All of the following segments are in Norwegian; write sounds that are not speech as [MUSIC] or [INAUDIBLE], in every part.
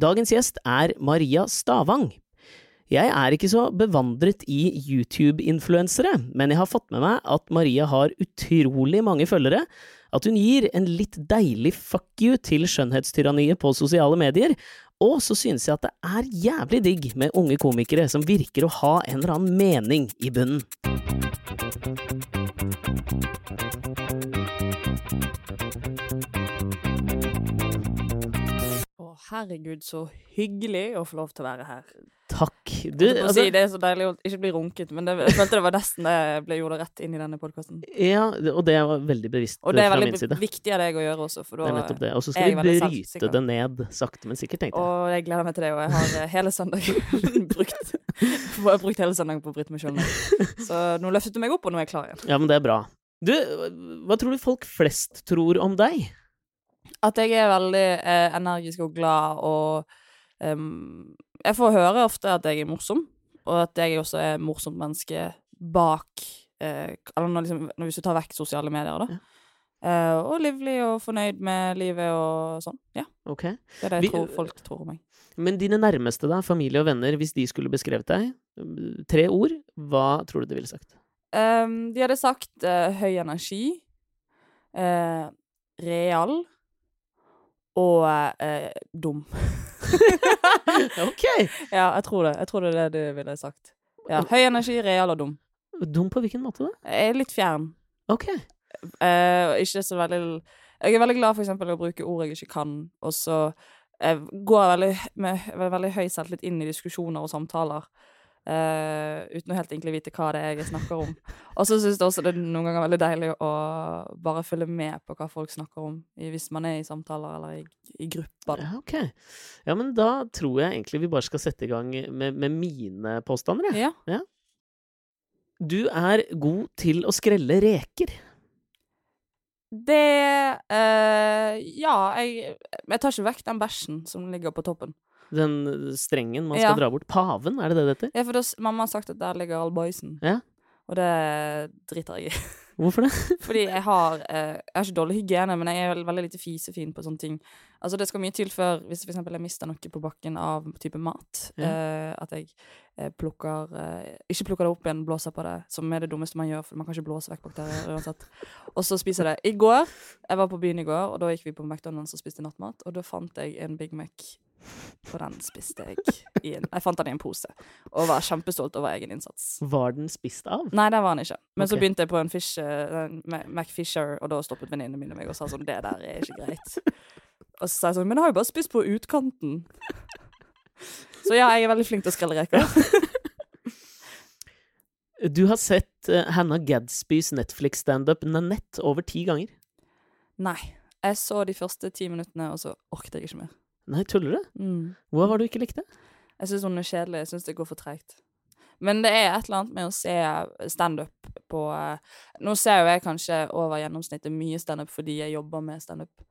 Dagens gjest er Maria Stavang. Jeg er ikke så bevandret i YouTube-influensere, men jeg har fått med meg at Maria har utrolig mange følgere, at hun gir en litt deilig fuck you til skjønnhetstyranniet på sosiale medier, og så synes jeg at det er jævlig digg med unge komikere som virker å ha en eller annen mening i bunnen. Herregud, så hyggelig å få lov til å være her. Takk. Du, altså, si, det er så deilig å ikke bli runket, men det, jeg følte det var nesten det jeg ble gjort rett inn i denne podkasten. ja, og det var veldig bevisst Og det er veldig viktig av deg å gjøre også, for Det er da det. Og så skal vi bryte det ned sakte, men sikkert, tenkte jeg. Og jeg gleder meg til det, og jeg har eh, hele søndagen [LAUGHS] brukt Jeg har brukt hele søndagen på å bryte meg sjøl ned. Så nå løftet du meg opp, og nå er jeg klar igjen. Ja, men det er bra. Du, hva tror du folk flest tror om deg? At jeg er veldig eh, energisk og glad, og um, Jeg får høre ofte at jeg er morsom, og at jeg også er morsomt menneske bak eh, når, liksom, når hvis du tar vekk sosiale medier, da. Eh, og livlig og fornøyd med livet og sånn. Ja. Okay. Det er det jeg Vi- tror folk tror om meg. Men dine nærmeste, da, familie og venner, hvis de skulle beskrevet deg, tre ord, hva tror du de ville sagt? Um, de hadde sagt uh, høy energi, Uh, real og eh, dum. [LAUGHS] ok! [LAUGHS] Ja, jeg tror det. Jeg tror det er det du ville sagt. Ja, Høy energi, real og dum. Dum på hvilken måte, da? Jeg er litt fjern. Ok. Eh, ikke så veldig Jeg er veldig glad for eksempel å bruke ord jeg ikke kan, og så eh, går jeg veldig, med, med veldig høy selvtillit inn i diskusjoner og samtaler. Eh, uten å helt egentlig vite hva det er jeg snakker om. [LAUGHS] Og så syns jeg også det er noen ganger veldig deilig å bare følge med på hva folk snakker om, hvis man er i samtaler eller i, i grupper. Ja, ok. Ja, men da tror jeg egentlig vi bare skal sette i gang med, med mine påstander, jeg. Ja. Du er god til å skrelle reker. Det uh, Ja, jeg, jeg tar ikke vekk den bæsjen som ligger på toppen. Den strengen man skal Ja. dra bort. Paven, er det det det heter? Ja, for da, s- mamma har sagt at der ligger all boysen. Ja. Og det driter jeg i. [LAUGHS] Hvorfor det? [LAUGHS] Fordi jeg har eh, Jeg har ikke dårlig hygiene, men jeg er vel- veldig lite fisefin på sånne ting. Altså Det skal mye til før hvis for eksempel jeg mister noe på bakken av type mat. Ja. Eh, at jeg eh, plukker eh, Ikke plukker det opp igjen, blåser på det, som er det dummeste man gjør, for man kan ikke blåse vekk bakterier uansett. Og så spiser jeg det. I går Jeg var på byen i går, og da gikk vi på McDonald's og spiste nattmat, og da fant jeg en Big Mac. Og den spiste jeg i en Jeg fant den i en pose, og var kjempestolt over egen innsats. Var den spist av? Nei, det var den ikke. Men så begynte jeg på en fish, uh, Ma- McFisher, og da stoppet venninnene mine meg og sa sånn Det der er ikke greit. Og så sa jeg sånn Men jeg har jo bare spist på utkanten. Så ja, jeg er veldig flink til å skrelle reker. Du har sett eh, Hannah Gadsbys Netflix-standup Nanette over ti ganger. Nei. Jeg så de første ti minuttene, og så orket jeg ikke mer. Nei, tuller du? Mm. Hva var det du ikke likte? Jeg syns hun er kjedelig. Jeg syns det går for treigt. Men det er et eller annet med å se standup på eh, Nå ser jo jeg kanskje over gjennomsnittet mye standup fordi jeg jobber med standup.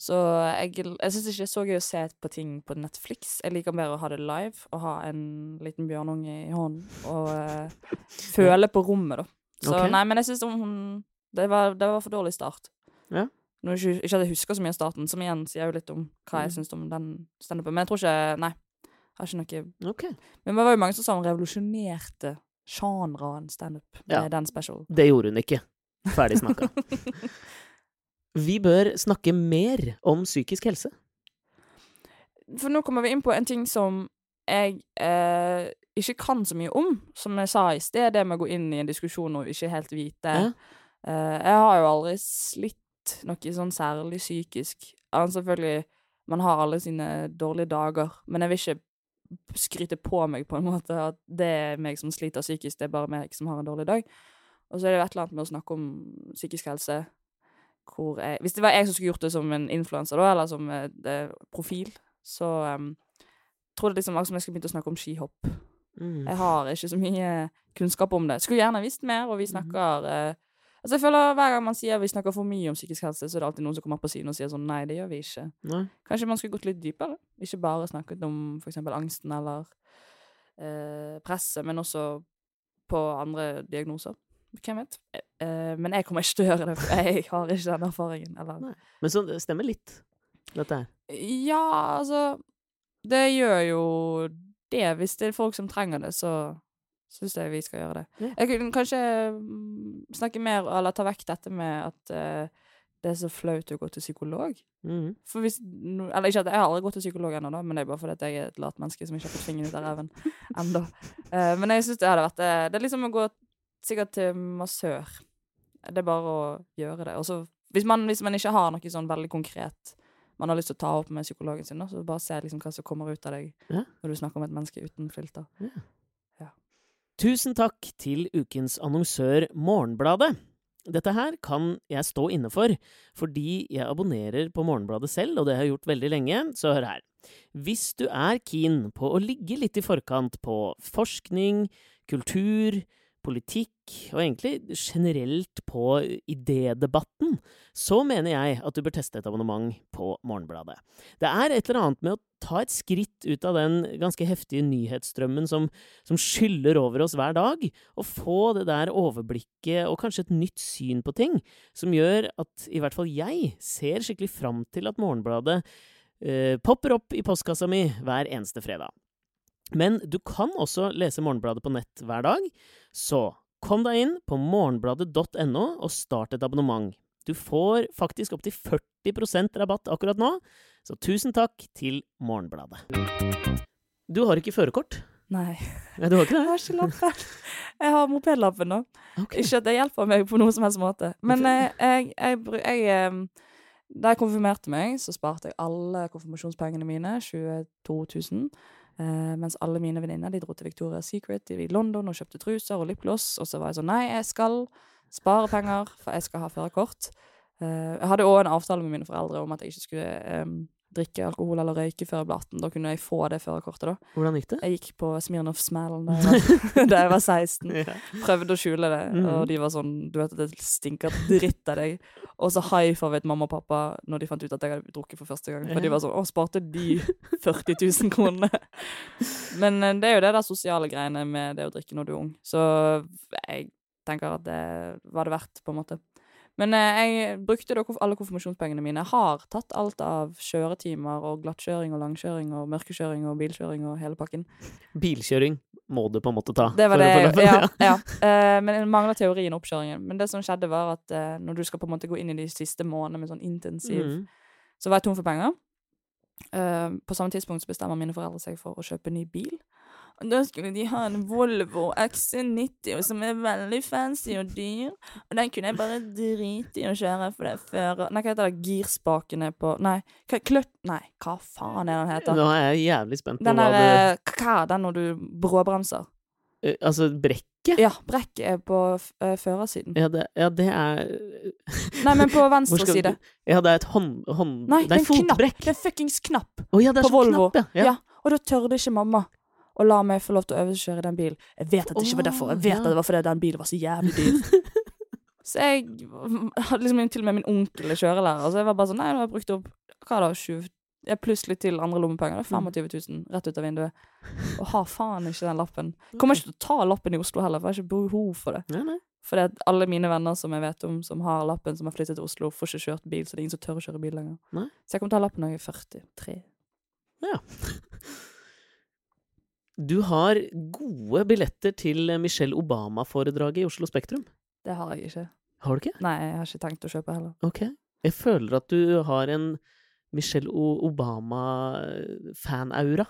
Så jeg, jeg syns ikke det er så gøy å se på ting på Netflix. Jeg liker bedre å ha det live og ha en liten bjørnunge i hånden og [LAUGHS] uh, føle på rommet, da. Så okay. nei, men jeg syns hun det var, det var for dårlig start. Ja. Nå, ikke, ikke at jeg husker så mye av starten, som igjen sier jo litt om hva jeg Mm. syns om den standupen. Men jeg tror ikke Nei. Har ikke noe Ok. Men det var jo mange som sa hun revolusjonerte genren standup med Ja. den special. Det gjorde hun ikke. Ferdig snakka. [LAUGHS] Vi bør snakke mer om psykisk helse. For nå kommer vi inn på en ting som jeg eh, ikke kan så mye om. Som jeg sa i sted, det med å gå inn i en diskusjon og ikke helt vite. Ja. Eh, jeg har jo aldri slitt noe sånn særlig psykisk. Ja, selvfølgelig, man har alle sine dårlige dager, men jeg vil ikke skryte på meg på en måte at det er meg som sliter psykisk, det er bare meg som har en dårlig dag. Og så er det jo et eller annet med å snakke om psykisk helse hvor jeg Hvis det var jeg som skulle gjort det som en influenser, da, eller som eh, det, profil, så um, tror jeg liksom akkurat som jeg skulle begynt å snakke om skihopp. Mm. Jeg har ikke så mye kunnskap om det. Skulle gjerne visst mer, og vi Mhm. snakker eh, Altså jeg føler Hver gang man sier vi snakker for mye om psykisk helse, så er det alltid noen som kommer på siden og sier sånn Nei, det gjør vi ikke. Nei. Kanskje man skulle gått litt dypere? Ikke bare snakket om eksempel angsten eller eh, presset, men også på andre diagnoser. Hvem vet? Eh, men jeg kommer ikke til å gjøre det, for jeg har ikke den erfaringen. Eller Nei. Men så det stemmer litt, dette her. Ja, altså det gjør jo det. Hvis det er folk som trenger det, så syns jeg vi skal gjøre det. Ja. Jeg kunne kanskje mm, snakke mer, eller ta vekk dette med at uh, det er så flaut å gå til psykolog. Mm. For hvis, eller ikke at Jeg har aldri gått til psykolog ennå, men det er bare fordi at jeg er et lat menneske som ikke har fått fingeren ut av reven [LAUGHS] ennå. Uh, men jeg syns det hadde vært det. Det er liksom å gå sikkert til massør. Det er bare å gjøre det. Og så, hvis, man, hvis man ikke har noe sånn veldig konkret man har lyst til å ta opp med psykologen sin, så bare se liksom hva som kommer ut av deg Ja. når du snakker om et menneske uten filter. Tusen takk til ukens annonsør Morgenbladet. Dette her kan jeg stå inne for, fordi jeg abonnerer på Morgenbladet selv, og det har jeg gjort veldig lenge, så hør her. Hvis du er keen på å ligge litt i forkant på forskning, kultur, politikk, og egentlig generelt på idédebatten, så mener jeg at du bør teste et abonnement på Morgenbladet. Det er et eller annet med å ta et skritt ut av den ganske heftige nyhetsstrømmen som, som skyller over oss hver dag, og få det der overblikket og kanskje et nytt syn på ting, som gjør at i hvert fall jeg ser skikkelig fram til at Morgenbladet eh, popper opp i postkassa mi hver eneste fredag. Men du kan også lese Morgenbladet på nett hver dag, så kom deg inn på morgenbladet.no og start et abonnement. Du får faktisk opptil 40% rabatt akkurat nå, så tusen takk til Morgenbladet. Du har ikke førerkort? Nei, Nei, du har ikke det? jeg har ikke lappen. Jeg har mopedlappen, nå. Okay. Ikke at det hjelper meg på noen som helst måte. Men eh, jeg, jeg, jeg, Da jeg konfirmerte meg, så sparte jeg alle konfirmasjonspengene mine, 22 000. Eh, mens alle mine venninner de dro til Victoria's Secret i London og kjøpte truser og lipgloss. Og så var jeg sånn Nei, jeg skal spare penger, for jeg skal ha førerkort. Uh, jeg hadde òg en avtale med mine foreldre om at jeg ikke skulle eh, drikke alkohol eller røyke før jeg ble 18. Da kunne jeg få det førerkortet, da. Hvordan gikk det? Jeg gikk på Smirnov-smellen da, [LAUGHS] da jeg var 16 Ja. prøvde å skjule det, Mhm. og de var sånn Du vet at det stinker dritt av deg. Og så high-fivet mamma og pappa når de fant ut at jeg hadde drukket for første gang. For de var sånn Å, sparte de 40 000 kronene? Men eh, det er jo det der sosiale greiene med det å drikke når du er ung. Så jeg tenker at det var det verdt, på en måte. Men eh, jeg brukte da alle konfirmasjonspengene mine. Jeg har tatt alt av kjøretimer og glattkjøring og langkjøring og mørkekjøring og bilkjøring og hele pakken. Bilkjøring må du på en måte ta. Det var for det, få ja. [LAUGHS] ja. Eh, men jeg mangler teorien og oppkjøringen. Men det som skjedde, var at eh, når du skal på en måte gå inn i de siste månedene med sånn intensiv mm. Så var jeg tom for penger. Eh, på samme tidspunkt så bestemmer mine foreldre seg for å kjøpe ny bil. Og da skulle de ha en Volvo XC90, som er veldig fancy og dyr. Og den kunne jeg bare drite i å kjøre, for det er fører Nei, hva heter det? Girspakene på Nei, hva, kløtt... Nei, hva faen er den heter? Nå er jeg jævlig spent på Den hva der det du Hva er den når du bråbremser? Uh, Altså, brekket? Ja, brekket er på eh, førersiden. Ja, ja, det er Nei, men på [LAUGHS] venstre side. Ja, det er et hånd... hånd Nei, det er en knapp. Det er fuckings knapp. oh, ja, det er på Volvo. knapp, ja. Ja. Og da tørde ikke mamma å la meg få lov til å øvelseskjøre den bilen. Jeg vet at det ikke var derfor. Jeg vet at ja. det var fordi den bilen var så jævlig dyr. [LAUGHS] så jeg hadde liksom til og med min onkel er kjørelærer, så jeg var bare sånn Nei, nå har jeg brukt opp hva da, 20 jeg pluss litt til andre lommepenger. Det er 25 000 rett ut av vinduet. Og har faen ikke den lappen. [LAUGHS] Kommer ikke til å ta lappen i Oslo heller, for jeg har ikke behov for det. Nei, nei. Fordi at alle mine venner som jeg vet om, som har lappen, som har flyttet til Oslo, får ikke kjørt bil, så det er ingen som tør å kjøre bil lenger. Nei. Så jeg kommer til å ha lappen når jeg er 43. Du har gode billetter til Michelle Obama-foredraget i Oslo Spektrum. Det har jeg ikke. Har du ikke? Nei, jeg har ikke tenkt å kjøpe heller. Ok. Jeg føler at du har en Michelle Obama-fanaura.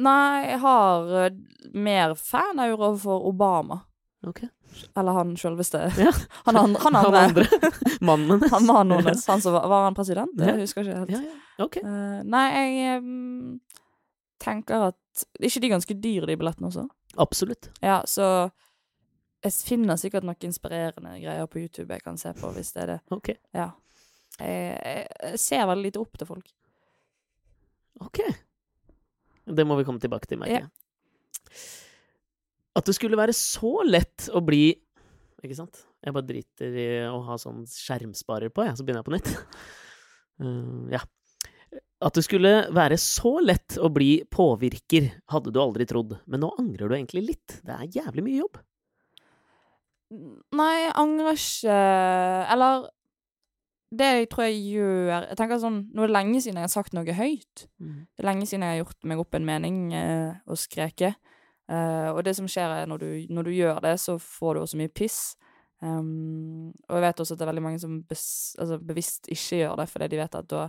Nei, jeg har eh, mer fanaura for Obama. Ok. Eller han sjølveste. [LAUGHS] Ja. [LAUGHS] Han, han, han andre. [LAUGHS] Mannen hennes. Han mannen hennes. Han som var, var han president? Ja. Jeg husker ikke helt. Ja, ja. Ok. Eh, nei, jeg em, tenker at ikke de ganske dyre, de billettene også? Absolutt. Ja, så jeg finner sikkert noen inspirerende greier på YouTube jeg kan se på, hvis det er det. Ok. Ja. Jeg, jeg, jeg ser veldig lite opp til folk. Ok. Det må vi komme tilbake til, merker Ja. At det skulle være så lett å bli Ikke sant? Jeg bare driter i å ha sånn skjermsparer på, jeg, så begynner jeg på nytt. Uh, [LAUGHS] ja. At det skulle være så lett å bli påvirker, hadde du aldri trodd. Men nå angrer du egentlig litt. Det er jævlig mye jobb. Nei, jeg angrer ikke Eller det jeg tror jeg gjør Jeg tenker sånn, Nå er det lenge siden jeg har sagt noe høyt. Det er lenge siden jeg har gjort meg opp en mening eh, og skreket. Eh, og det som skjer, er når du, når du gjør det, så får du også mye piss. Um, og jeg vet også at det er veldig mange som bes, altså bevisst ikke gjør det, fordi de vet at da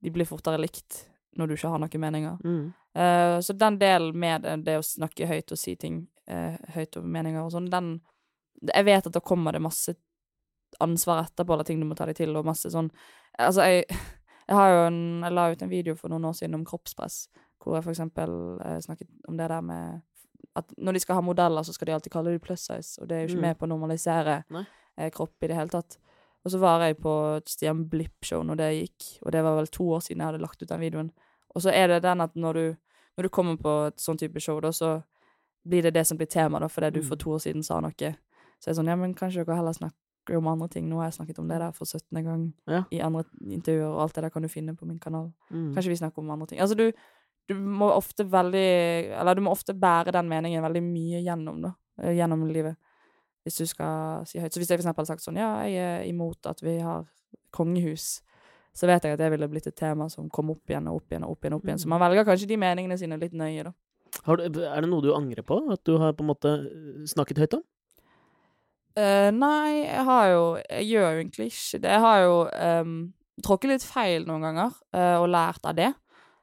de blir fortere likt når du ikke har noen meninger. Mm. Uh, så den delen med det, det å snakke høyt og si ting uh, høyt over meninger og sånn, den Jeg vet at da kommer det masse ansvar etterpå, eller ting du må ta deg til, og masse sånn Altså, jeg, [LAUGHS] jeg har jo en Jeg la ut en video for noen år siden om kroppspress, hvor jeg for eksempel uh, snakket om det der med at når de skal ha modeller, så skal de alltid kalle det plus size, og det er jo ikke Mm. med på å normalisere eh, kropp i det hele tatt. Og så var jeg på et Stian Blipp-show når det gikk, og det var vel to år siden jeg hadde lagt ut den videoen. Og så er det den at når du, når du kommer på et sånn type show, da, så blir det det som blir tema, da, fordi du Mm. for to år siden sa noe. Så jeg er sånn, ja, men kanskje dere heller snakker om andre ting. Nå har jeg snakket om det der for 17. gang Ja. i andre intervjuer, og alt det der kan du finne på min kanal. Mm. Kanskje vi snakker om andre ting. Altså, du, du må ofte veldig Eller du må ofte bære den meningen veldig mye gjennom, da. eh, Gjennom livet. Hvis du skal si høyt. Så hvis jeg for eksempel hadde sagt sånn Ja, jeg er imot at vi har kongehus. Så vet jeg at det ville blitt et tema som kom opp igjen og opp igjen og opp igjen. opp igjen. Så Mm. man velger kanskje de meningene sine litt nøye, da. Har du, er det noe du angrer på? At du har på en måte eh, snakket høyt om? Uh, nei, jeg har jo Jeg gjør jo egentlig ikke det. Jeg har jo um, tråkket litt feil noen ganger, uh, og lært av det.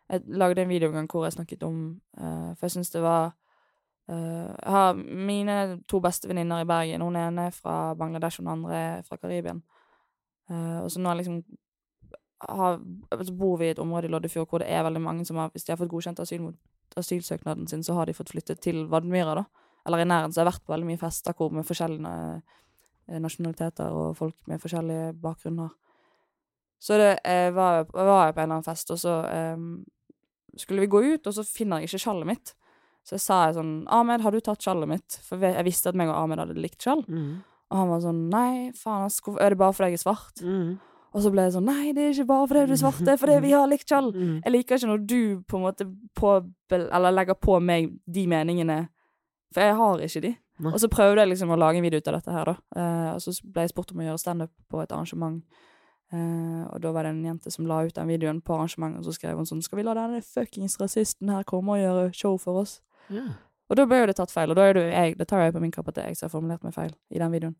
Jeg lagde en video en gang hvor jeg snakket om uh, For jeg syns det var Jeg har mine to beste venninner i Bergen. Hun ene er fra Bangladesh, og den andre er fra Karibia. Eh, og så nå liksom har, så bor vi i et område i Loddefjord hvor det er veldig mange som har Hvis de har fått godkjent asyl asylsøknaden sin, så har de fått flyttet til Vadmyra, da. Eller i nærheten. Så jeg har vært på veldig mye fester hvor med forskjellige eh, nasjonaliteter og folk med forskjellige bakgrunner. Så det jeg, var, var jeg på en eller annen fest, og så um, skulle vi gå ut, og så finner jeg ikke sjalet mitt. Så jeg sa jeg sånn 'Ahmed, har du tatt skjallet mitt?' For jeg visste at meg og Ahmed hadde likt skjall. Mm. Og han var sånn 'Nei, faen, ass, er det bare fordi jeg er svart?' Mm. Og så ble jeg sånn 'Nei, det er ikke bare fordi du er svart, det er fordi vi har likt skjall'. Mm. Jeg liker ikke når du på en måte på, eller legger på meg de meningene, for jeg har ikke de. Nei. Og så prøvde jeg liksom å lage en video ut av dette her, da. Eh, og så ble jeg spurt om å gjøre standup på et arrangement. Uh, og da var det en jente som la ut den videoen på arrangementet, og så skrev hun sånn 'Skal vi la denne fuckings rasisten her komme og gjøre show for oss?' Ja. Og da ble jo det tatt feil, og da er det jo jeg, det tar jeg på min kappe at det er jeg som har formulert meg feil i den videoen.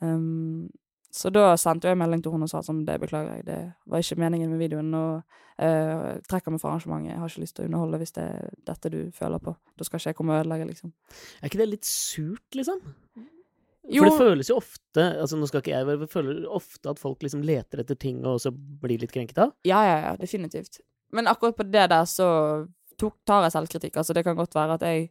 Um, så da sendte jeg melding til henne og sa som det beklager jeg, det var ikke meningen med videoen, og uh, trekker meg fra arrangementet, jeg har ikke lyst til å underholde hvis det er dette du føler på. Da skal ikke jeg komme og ødelegge, liksom. Er ikke det litt surt, liksom? Jo. For det føles jo ofte altså Nå skal ikke jeg, jeg føler ofte at folk liksom leter etter ting og så blir litt krenket av. Ja, ja, ja, definitivt. Men akkurat på det der så tok, tar jeg selvkritikk. Altså, det kan godt være at jeg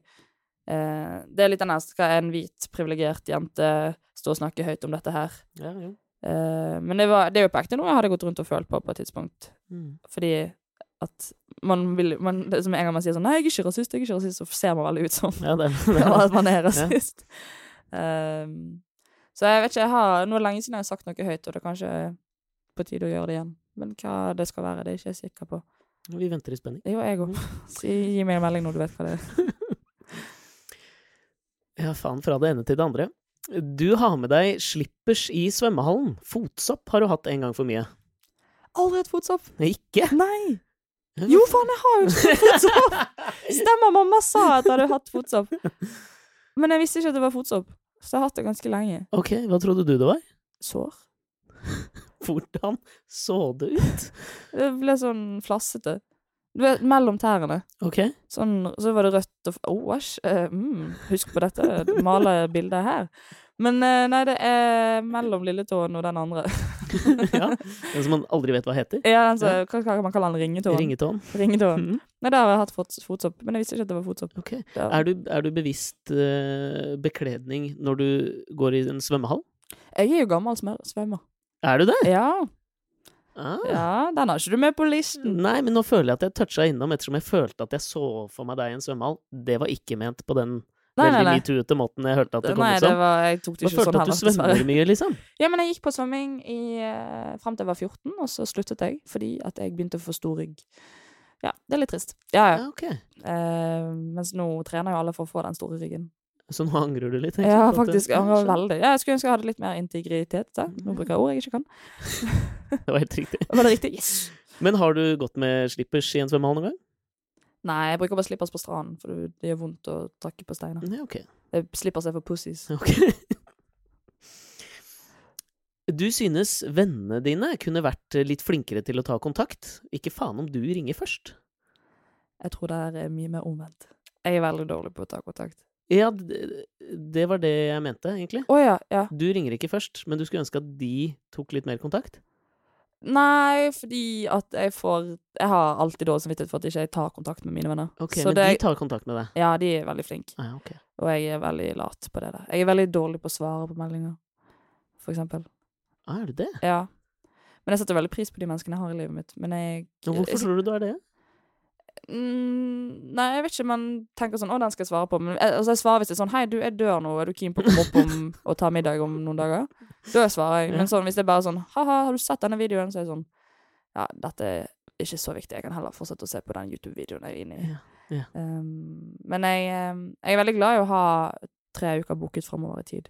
eh, Det er litt her Skal en hvit, privilegert jente stå og snakke høyt om dette her? Ja, ja. Eh, men det, var, det er jo på ekte noe jeg hadde gått rundt og følt på på et tidspunkt. Mm. Fordi at man vil man, det som En gang man sier sånn 'Nei, jeg er ikke rasist', jeg er ikke rasist, så ser man veldig ut som [LAUGHS] ja det, [LAUGHS] at man er rasist. Ehm, så jeg vet ikke, jeg har Nå er lenge siden jeg har sagt noe høyt, og det er kanskje på tide å gjøre det igjen. Men hva det skal være, det er ikke jeg sikker på. Vi venter i spenning. Jo, jeg òg. Gi meg en melding når du vet hva det er. [LAUGHS] Ja, faen, fra det ene til det andre. Du har med deg slippers i svømmehallen. Fotsopp har du hatt en gang for mye. Aldri hatt fotsopp. Ikke? Nei! Jo, faen, jeg har jo fotsopp! Stemmer, mamma sa at jeg hadde hatt fotsopp. Men jeg visste ikke at det var fotsopp, så jeg har hatt det ganske lenge. Ok, hva trodde du det var? Sår? Hvordan så det ut? [LAUGHS] Det ble sånn flassete. Du vet, mellom tærne. Ok. Sånn, så var det rødt og Å, æsj. Uh, mm, husk på dette. [LAUGHS] Male bildet her. Men uh, nei, det er mellom lilletåen og den andre. [LAUGHS] ja. Den som man aldri vet hva heter. Ja, den som- hva kan man kalle den? Ringetåen? Ringetåen. Ringetåen. Mm. Nei, der har jeg hatt fot fotsopp, men jeg visste ikke at det var fotsopp. Ok. Det Er du, er du bevisst uh, bekledning når du går i en svømmehall? Jeg er jo gammel svømmer. Er du det? Ja, Ah. ja, den har ikke du med på listen. Nei, men nå føler jeg at jeg toucha innom, ettersom jeg følte at jeg så for meg deg i en svømmehall. Det var ikke ment på den Nei, veldig metoo-ete måten jeg hørte at det kom Nei, ut det som. var, jeg tok det ikke ikke sånn følte at du svømmer mye, liksom. [LAUGHS] Ja, men jeg gikk på svømming i, eh, frem til jeg var 14, og så sluttet jeg fordi at jeg begynte å få stor rygg. Ja, det er litt trist. Ja, ja. Ja, ok. Eh, mens nå trener jo alle for å få den store ryggen. [LAUGHS] Så nå angrer du litt? Ja, faktisk. Jeg angrer veldig. Ja, jeg skulle ønske jeg hadde litt mer integritet. Da. Nå bruker jeg ord jeg ikke kan. [LAUGHS] Det var helt riktig. Var det riktig? Yes! Men har du gått med slippers i en svømmehall noen gang? Nei, jeg bruker bare slippers på stranden, for det gjør vondt å takke på steiner. Ja, okay. Det Slippers er for pussies. [LAUGHS] Okay. Du synes vennene dine kunne vært litt flinkere til å ta kontakt. Ikke faen om du ringer først. Jeg tror det er mye mer omvendt. Jeg er veldig dårlig på å ta kontakt. Ja, det, var det jeg mente, egentlig. Å ja, ja. Du ringer ikke først, men du skulle ønske at de tok litt mer kontakt? Nei, fordi at jeg får Jeg har alltid dårlig samvittighet for at jeg ikke tar kontakt med mine venner. Ok, Så Men det- de tar kontakt med deg? Ja, de er veldig flinke, Ah, ja, ok. og jeg er veldig lat på det der. Jeg er veldig dårlig på å svare på meldinger, for eksempel. Ah, er du det? Ja. Men jeg setter veldig pris på de menneskene jeg har i livet mitt. Men jeg hvorfor tror du du er det? Mm, nei, jeg vet ikke, men tenker sånn Å, den skal jeg svare på. Men jeg, altså, jeg svarer hvis det er sånn Hei, du, jeg dør nå. Er du keen på å komme opp om [LAUGHS] og ta middag om noen dager? Da svarer jeg. Men sånn, hvis det er bare sånn Ha-ha, har du sett denne videoen? Så er det sånn Ja, dette er ikke så viktig. Jeg kan heller fortsette å se på den YouTube-videoen jeg er inne i. Ja, ja. Um, men jeg, um, jeg er veldig glad i å ha tre uker booket framover i tid.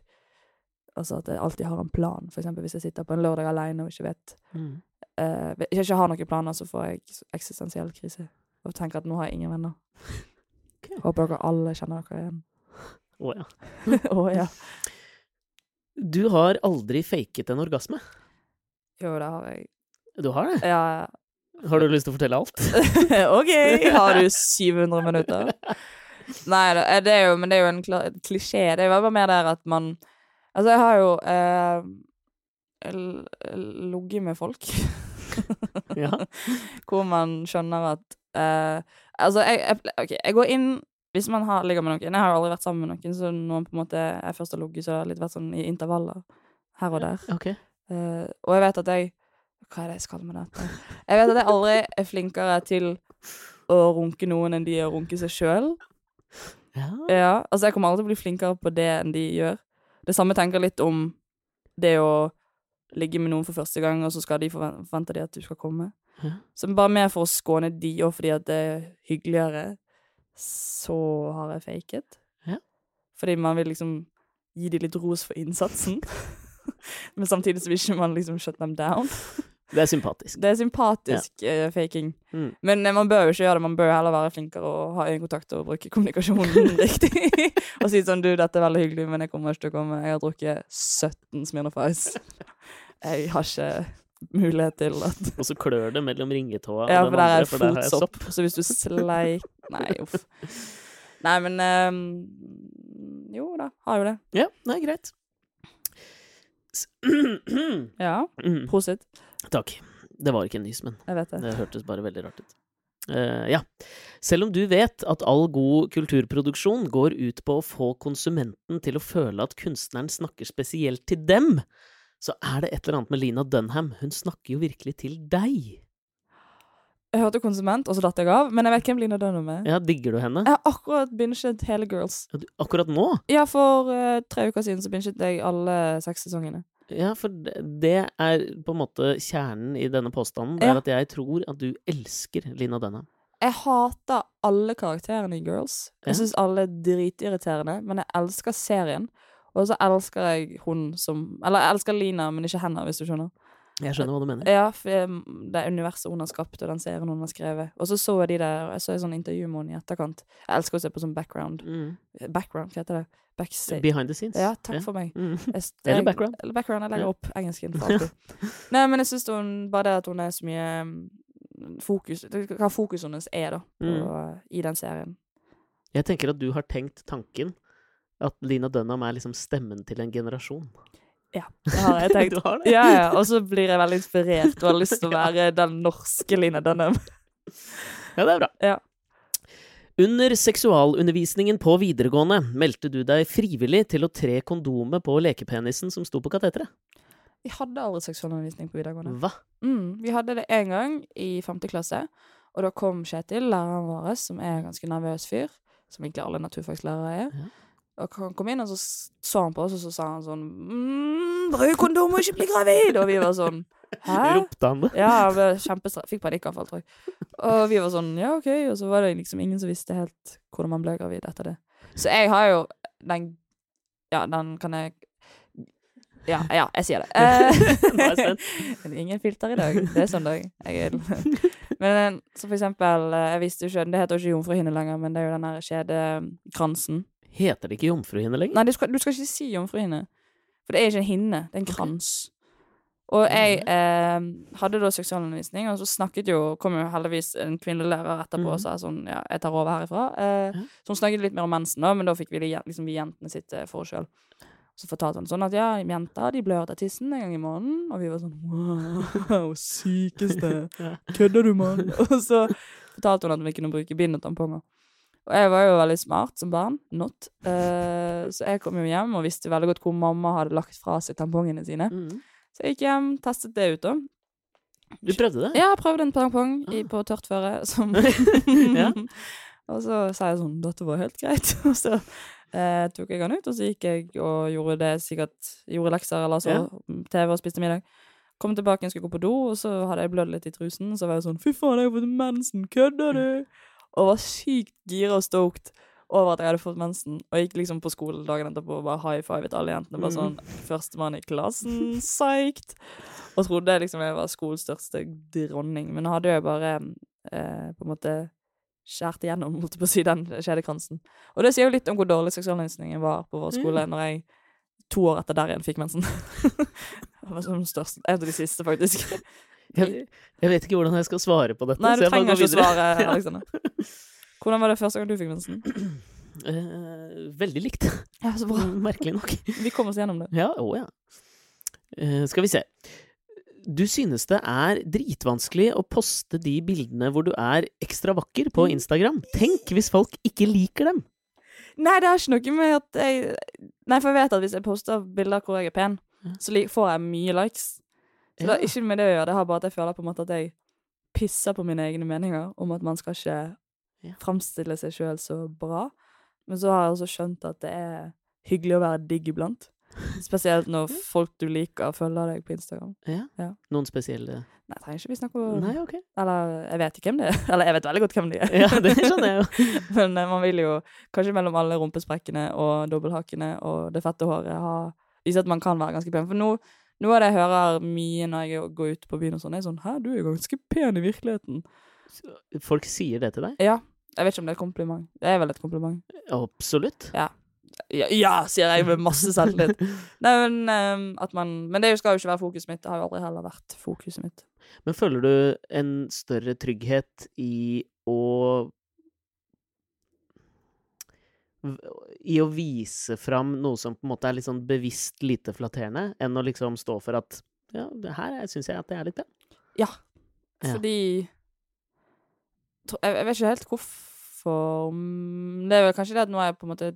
Altså at jeg alltid har en plan. For eksempel hvis jeg sitter på en lørdag alene og ikke vet Mm. uh, Hvis jeg ikke har noen planer, så får jeg eksistensiell krise. Og tenker at nå har jeg ingen venner. Okay. Håper dere alle kjenner dere igjen. Å ja. [LAUGHS] oh, ja. Du har aldri faket en orgasme. Jo, det har jeg. Du har det? Ja, Har du lyst til å fortelle alt? [LAUGHS] OK! Har du [LAUGHS] 700 minutter? Nei, det det er jo, men det er jo en klisjé. Det er jo bare mer der at man Altså, jeg har jo eh, ligget med folk. Ja. Hvor man skjønner at eh, Altså, jeg, jeg, okay, jeg går inn hvis man har, ligger med noen Jeg har jo aldri vært sammen med noen, så noen på en måte jeg først har ligget, så har jeg litt vært sånn i intervaller her og der. Ok. Uh, og jeg vet at jeg Hva er det jeg skal med dette? Jeg vet at jeg aldri er flinkere til å runke noen enn de å runke seg sjøl. Ja. Ja, altså jeg kommer aldri til å bli flinkere på det enn de gjør. Det samme tenker jeg litt om det å ligge med noen for første gang, og så skal de forvente de at du skal komme. Ja. Så bare mer for å skåne de, og fordi at det er hyggeligere, så har jeg faket. Ja. Fordi man vil liksom gi de litt ros for innsatsen. [LAUGHS] Men samtidig så vil ikke man liksom shut them down. Det er sympatisk. Det er sympatisk eh, faking. Mm. Men eh, man bør jo ikke gjøre det. Man bør heller være flinkere og ha øyekontakt og bruke kommunikasjonen [LAUGHS] riktig. og si sånn Du, dette er veldig hyggelig, men jeg kommer ikke til å komme. Jeg har drukket 17 Smirnoff Ice. [LAUGHS] Jeg har ikke mulighet til at [LAUGHS] Og så klør det mellom ringetåa Ja, og den andre, for der er jeg fotsopp. Så hvis du sleik [LAUGHS] Nei, uff. Nei, men um, Jo da, har jo det. Ja, det er greit. [CLEARS THROAT] Ja. Mm, Prosit. Takk. Det var ikke en nys, men det. det hørtes bare veldig rart ut. Uh, ja. Selv om du vet at all god kulturproduksjon går ut på å få konsumenten til å føle at kunstneren snakker spesielt til dem, så er det et eller annet med Lina Dunham. Hun snakker jo virkelig til deg. Jeg hørte Konsument, og så datt jeg av. Men jeg vet hvem Lina Dunham er. Ja, digger du henne? Jeg har akkurat binget hele Girls. Ja, du- Akkurat nå? Ja, for uh, tre uker siden så binget jeg alle seks sesongene. Ja, for det er på en måte kjernen i denne påstanden. Det Ja. er at jeg tror at du elsker Lina Dunham. Jeg hater alle karakterene i Girls. Jeg Ja. syns alle er dritirriterende, men jeg elsker serien. Og så elsker jeg hun som Eller jeg elsker Lina, men ikke henne, hvis du skjønner. Jeg skjønner hva du mener. Ja, for um, det universet hun har skapt, og den serien hun har skrevet. Og så så jeg de der Jeg så et sånn intervju med henne i etterkant. Jeg elsker å se på sånn background. Mm. Background, hva heter det? Backstage. Behind the scenes. Ja, takk for meg. Mm. Jeg, Eller background. Eller background. Jeg legger opp engelsken for [LAUGHS] alltid. Nei, men jeg syns Bare det at hun er så mye um, fokus Hva fokuset hennes er, da, på, Mm. i den serien. Jeg tenker at du har tenkt tanken at Lina Dunham er liksom stemmen til en generasjon. Ja, det har jeg [LAUGHS] tenkt. Du har det? Ja, ja, og så blir jeg veldig inspirert og har lyst til å være den norske Lina Dunham. Ja, det er bra. Ja. Under seksualundervisningen på videregående meldte du deg frivillig til å tre kondomet på lekepenisen som sto på kateteret. Vi hadde aldri seksualundervisning på videregående. Hva? Mm, vi hadde det én gang i femte klasse, og da kom Kjetil, læreren vår, som er en ganske nervøs fyr, som egentlig alle naturfagslærere er. Ja. Og han kom inn, og så så han på oss, og så sa han sånn mm, 'Bruk kondom og ikke bli gravid!' Og vi var sånn Hæ? [LAUGHS] Ropte han det? Ja, jeg ble kjempestra- Fikk panikkavfall, tror jeg. Og vi var sånn, ja, OK. Og så var det liksom ingen som visste helt hvordan man ble gravid etter det. Så jeg har jo den Ja, den kan jeg Ja, ja, jeg sier det. [LAUGHS] Eh, [LAUGHS] ingen filter i dag. Det er søndag. Jeg er Men så for eksempel, eh, jeg visste jo ikke Det heter jo ikke jomfruhinne lenger, men det er jo den der kjedekransen. Heter det ikke jomfruhinne lenger? Nei, du skal, du skal ikke si jomfruhinne. For det er ikke en hinne, det er en krans. Og jeg eh, hadde da seksualundervisning, og så snakket jo kom jo heldigvis en kvinnelig lærer etterpå og Mhm. sa sånn Ja, jeg tar over herifra. Eh, Så hun snakket litt mer om mensen, da, men da fikk vi liksom, vi jentene sitte for oss sjøl. Så fortalte hun sånn at ja, jenter de blør av tissen en gang i måneden. Og vi var sånn wow, sykeste. [LAUGHS] Kødder du, mann? [LAUGHS] Og så fortalte hun at vi kunne bruke bind og tamponger. Og jeg var jo veldig smart som barn. Not. Uh, så jeg kom jo hjem og visste veldig godt hvor mamma hadde lagt fra seg tampongene sine. Mm. Så jeg gikk hjem, testet det ut, da. Du prøvde det? Ja, prøvde en tampong i, Ah. på tørt føre. Som [LAUGHS] Ja. Og så sa jeg sånn Dette var helt greit. [LAUGHS] Og så eh, tok jeg den ut, og så gikk jeg og gjorde det sikkert Gjorde lekser eller så Ja. TV og spiste middag. Kom tilbake og skulle gå på do, og så hadde jeg blødd litt i trusen. Så var jeg sånn Fy faen, jeg har fått mensen! Kødder du? Og var sykt gira og stoked over at jeg hadde fått mensen. Og gikk liksom på skolen dagen etterpå og bare high fivet alle jentene. Bare Mm. sånn Førstemann i klassen, psyched! Og trodde liksom jeg var skolens største dronning. Men hadde jeg bare eh, på en måte skjært igjennom, holdt jeg på å si, den kjedekransen. Og det sier jo litt om hvor dårlig seksualundervisningen var på vår skole når jeg to år etter der igjen fikk mensen. [LAUGHS] det var som størst, en av de siste, faktisk. Jeg, jeg vet ikke hvordan jeg skal svare på dette. Nei, du trenger ikke å svare, [LAUGHS] [LAUGHS] Alexander. Hvordan var det første gang du fikk mensen? Eh, veldig likt. Ja, så bra. [LAUGHS] Merkelig nok. Vi kom oss gjennom det. Ja, å ja. Eh, skal vi se. Du synes det er dritvanskelig å poste de bildene hvor du er ekstra vakker på Instagram. Tenk hvis folk ikke liker dem! Nei, det er ikke noe med at jeg Nei, for jeg vet at hvis jeg poster bilder hvor jeg er pen, så får jeg mye likes. Så det har ikke med det å gjøre. Det har bare at jeg føler på en måte at jeg pisser på mine egne meninger om at man skal ikke Ja. framstille seg sjøl så bra. Men så har jeg også skjønt at det er hyggelig å være digg iblant. Spesielt når [LAUGHS] folk du liker, følger deg på Instagram. Ja. Ja. Noen spesielle Nei, trenger ikke vi snakke om Nei, ok. Eller jeg vet ikke hvem det er. [LAUGHS] Eller jeg vet veldig godt hvem de er. Ja, det skjønner jeg jo. [LAUGHS] Men eh, man vil jo kanskje mellom alle rumpesprekkene og dobbelthakene og det fette håret ha vise at man kan være ganske pen. For nå, noe av det jeg hører mye når jeg går ut på byen og sånn, er sånn Hæ, du er ganske pen i virkeligheten. Folk sier det til deg? Ja. Jeg vet ikke om det er et kompliment. Det er vel et kompliment. Absolutt. Ja, ja sier jeg med masse selvtillit. [LAUGHS] Nei, men um, at man Men det skal jo ikke være fokuset mitt. Det har jo aldri heller vært fokuset mitt. Men føler du en større trygghet i å I å vise fram noe som på en måte er litt sånn bevisst lite flatterende, enn å liksom stå for at ja, det her syns jeg at det er litt det. Ja. Fordi jeg, vet ikke helt hvorfor Det er vel kanskje det at nå har jeg på en måte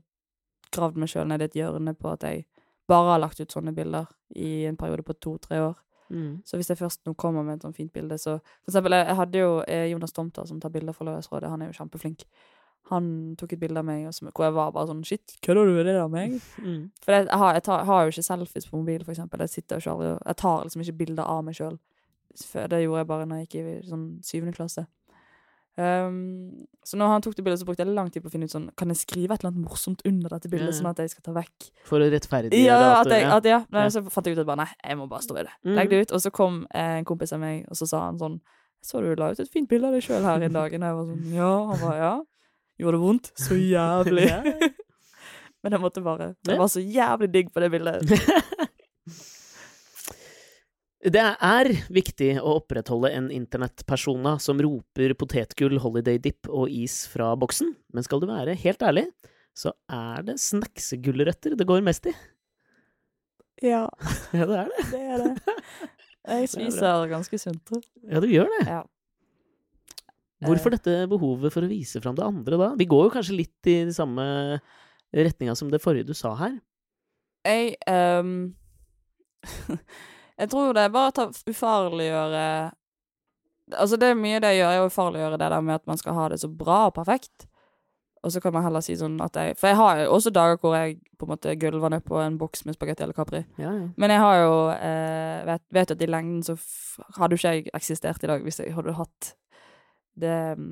gravd meg sjøl ned i et hjørne på at jeg bare har lagt ut sånne bilder i en periode på to-tre år. Mm. Så hvis jeg først nå kommer med et sånt fint bilde, så For eksempel, jeg, jeg hadde jo eh, Jonas Tomter som tar bilder for Lørdagsrådet. Han er jo kjempeflink. Han tok et bilde av meg som, hvor jeg var bare sånn Shit, kødder du? med det av meg? Mm. For jeg, jeg, har, jeg, tar, har jo ikke selfies på mobil, for eksempel. Jeg sitter ikke aldri Jeg tar liksom ikke bilder av meg sjøl. Det gjorde jeg bare når jeg gikk i sånn syvende klasse. Um, så når han tok det bildet, så brukte jeg lang tid på å finne ut sånn Kan jeg skrive et eller annet morsomt under dette bildet, ja. sånn at jeg skal ta vekk For å rettferdiggjøre Ja, at jeg, at, ja. Nei, Ja. så fant jeg ut at bare nei, jeg må bare stå i det. Mm. Legg det ut. Og så kom eh, en kompis av meg, og så sa han sånn Så du la ut et fint bilde av deg sjøl her en dag? Og jeg var sånn Ja. Han var ja. Gjorde det vondt? Så jævlig. [LAUGHS] [LAUGHS] Men jeg måtte bare. Jeg var så jævlig digg på det bildet. [LAUGHS] Det er viktig å opprettholde en internettpersona som roper potetgull, holiday dip og is fra boksen, men skal du være helt ærlig, så er det snacksegulrøtter det går mest i. Ja, Ja, det er det. det er det. Jeg spiser ganske sunt. Ja, du gjør det. Ja. Hvorfor dette behovet for å vise fram det andre da? Vi går jo kanskje litt i samme retninga som det forrige du sa her. Jeg um, [LAUGHS] Jeg tror det er bare å ufarliggjøre Altså, det er mye det jeg gjør, er å ufarliggjøre det der med at man skal ha det så bra og perfekt. Og så kan man heller si sånn at jeg For jeg har jo også dager hvor jeg på en måte gulver ned på en boks med spagetti eller capri. Ja, ja. Men jeg har jo eh, vet, vet at i lengden så hadde jo ikke jeg eksistert i dag hvis jeg hadde hatt det mm,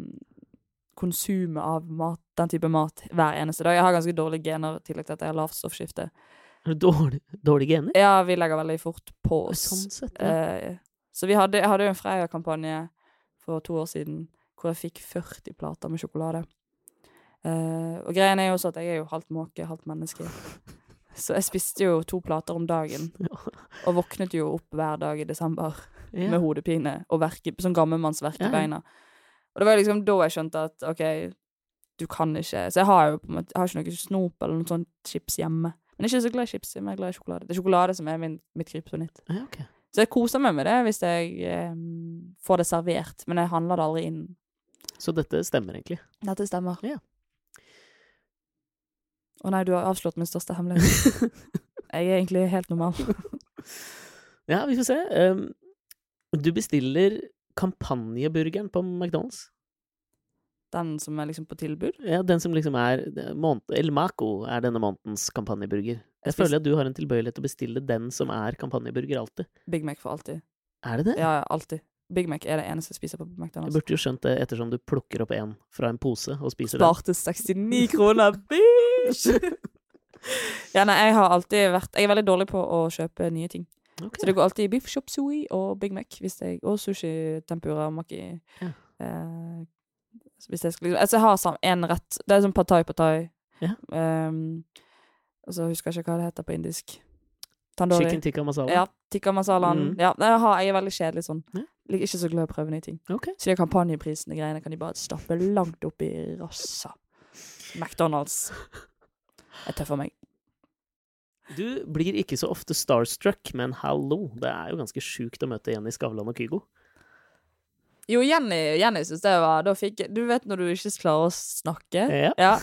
konsumet av mat, den type mat hver eneste dag. Jeg har ganske dårlige gener, i tillegg til at jeg har lavt stoffskifte. Du dårlig, gener? Ja, vi legger veldig fort på oss. Sånn sett, ja. Eh, så vi hadde, jeg hadde jo en Freia-kampanje for to år siden hvor jeg fikk 40 plater med sjokolade. Eh, og greien er jo også at jeg er jo halvt måke, halvt menneske. [LAUGHS] Så jeg spiste jo to plater om dagen, og våknet jo opp hver dag i desember Ja. med hodepine og verke, sånn gammelmannsverk i ja. beina. Og det var liksom da jeg skjønte at OK, du kan ikke Så jeg har jo på en måte Jeg har ikke noe snop eller noe sånt chips hjemme. Men jeg er ikke så glad i chips, jeg er glad i sjokolade. Det er sjokolade som er min, mitt kryptonitt. Ja, okay. Så jeg koser meg med det hvis jeg eh, får det servert, men jeg handler det aldri inn. Så dette stemmer egentlig. Dette stemmer. Ja. Å nei, du har avslått min største hemmelighet. [LAUGHS] jeg er egentlig helt normal. Ja, vi får se. Um, du bestiller kampanjeburgeren på McDonald's. Den som er liksom på tilbud. Ja, den som liksom er El Maco er denne månedens kampanjeburger. Jeg spis- føler at du har en tilbøyelighet til å bestille den som er kampanjeburger alltid. Big Mac for alltid. Er det det? Ja, alltid. Big Mac er det eneste jeg spiser på McDonald's. Jeg burde jo skjønt det ettersom du plukker opp en fra en pose og spiser den. Sparte 69 kroner, bitch! [LAUGHS] ja, nei, jeg har alltid vært Jeg er veldig dårlig på å kjøpe nye ting. Ok. Så det går alltid biff chop sui og Big Mac jeg, og sushi, tempura, maki. Ja. Eh, hvis jeg skal liksom Altså, jeg har sånn en rett Det er sånn patai patai. Ja. Um, og så husker jeg ikke hva det heter på indisk. Tandori. Chicken tikka masala? Ja, tikka masalaen. Mm. Ja, jeg, har, jeg er veldig kjedelig sånn. Ja. Liker ikke så glad i å prøve nye ting. Okay. Så de kampanjeprisene greiene kan de bare stappe langt opp i rassa. McDonald's. [LAUGHS] Er tøff for meg. Du blir ikke så ofte starstruck, men hallo, det er jo ganske sjukt å møte Jenny Skavlan og Kygo. Jo, Jenny, Jenny syns det var fikk Du vet når du ikke klarer å snakke? Ja. Ja.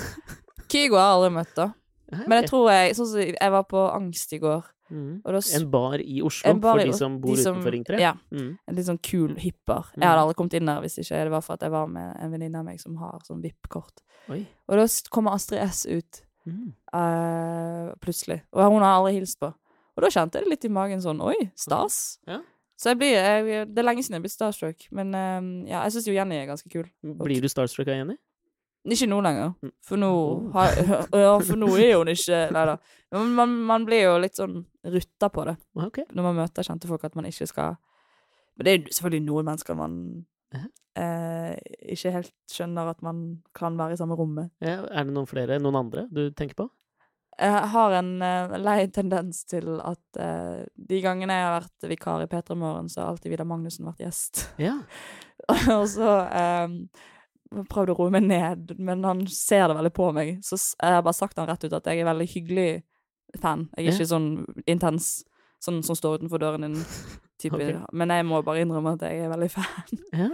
Kygo har jeg aldri møtt, da. Ja, Men jeg tror jeg Sånn som jeg var på Angst i går, Mm. da En bar i Oslo, bar for de som bor de som- utenfor Ring 3? Ja. Mm. En litt sånn kul hipper. Jeg hadde aldri kommet inn der hvis ikke det var for at jeg var med en venninne av meg som har sånn VIP-kort. Og da kommer Astrid S ut Mhm. Uh, plutselig. Og hun har aldri hilst på. Og da kjente jeg det litt i magen sånn Oi, stas. Ja. Så jeg blir jeg, Det er lenge siden jeg har blitt starstruck, men eh, ja, jeg syns jo Jenny er ganske kul. Blir du starstruck av Jenny? Ikke nå lenger, Mm. for nå har, [LAUGHS] Ja, for nå er hun ikke Nei da. Men man, man blir jo litt sånn rutta på det okay. når man møter kjente folk, at man ikke skal Men det er jo selvfølgelig noen mennesker man Ja. eh, ikke helt skjønner at man kan være i samme rommet. Ja, er det noen flere, noen andre du tenker på? Jeg har en eh, lei tendens til at eh, de gangene jeg har vært vikar i P3 Morgen, så har alltid Vidar Magnussen vært gjest. Ja. [LAUGHS] og så um, prøvde å roe meg ned, men han ser det veldig på meg. Så jeg har bare sagt han rett ut at jeg er veldig hyggelig fan. Jeg er Ja. ikke sånn intens, sånn som står utenfor døren din. [LAUGHS] Type. Ok. Men jeg må bare innrømme at jeg er veldig fan. ja.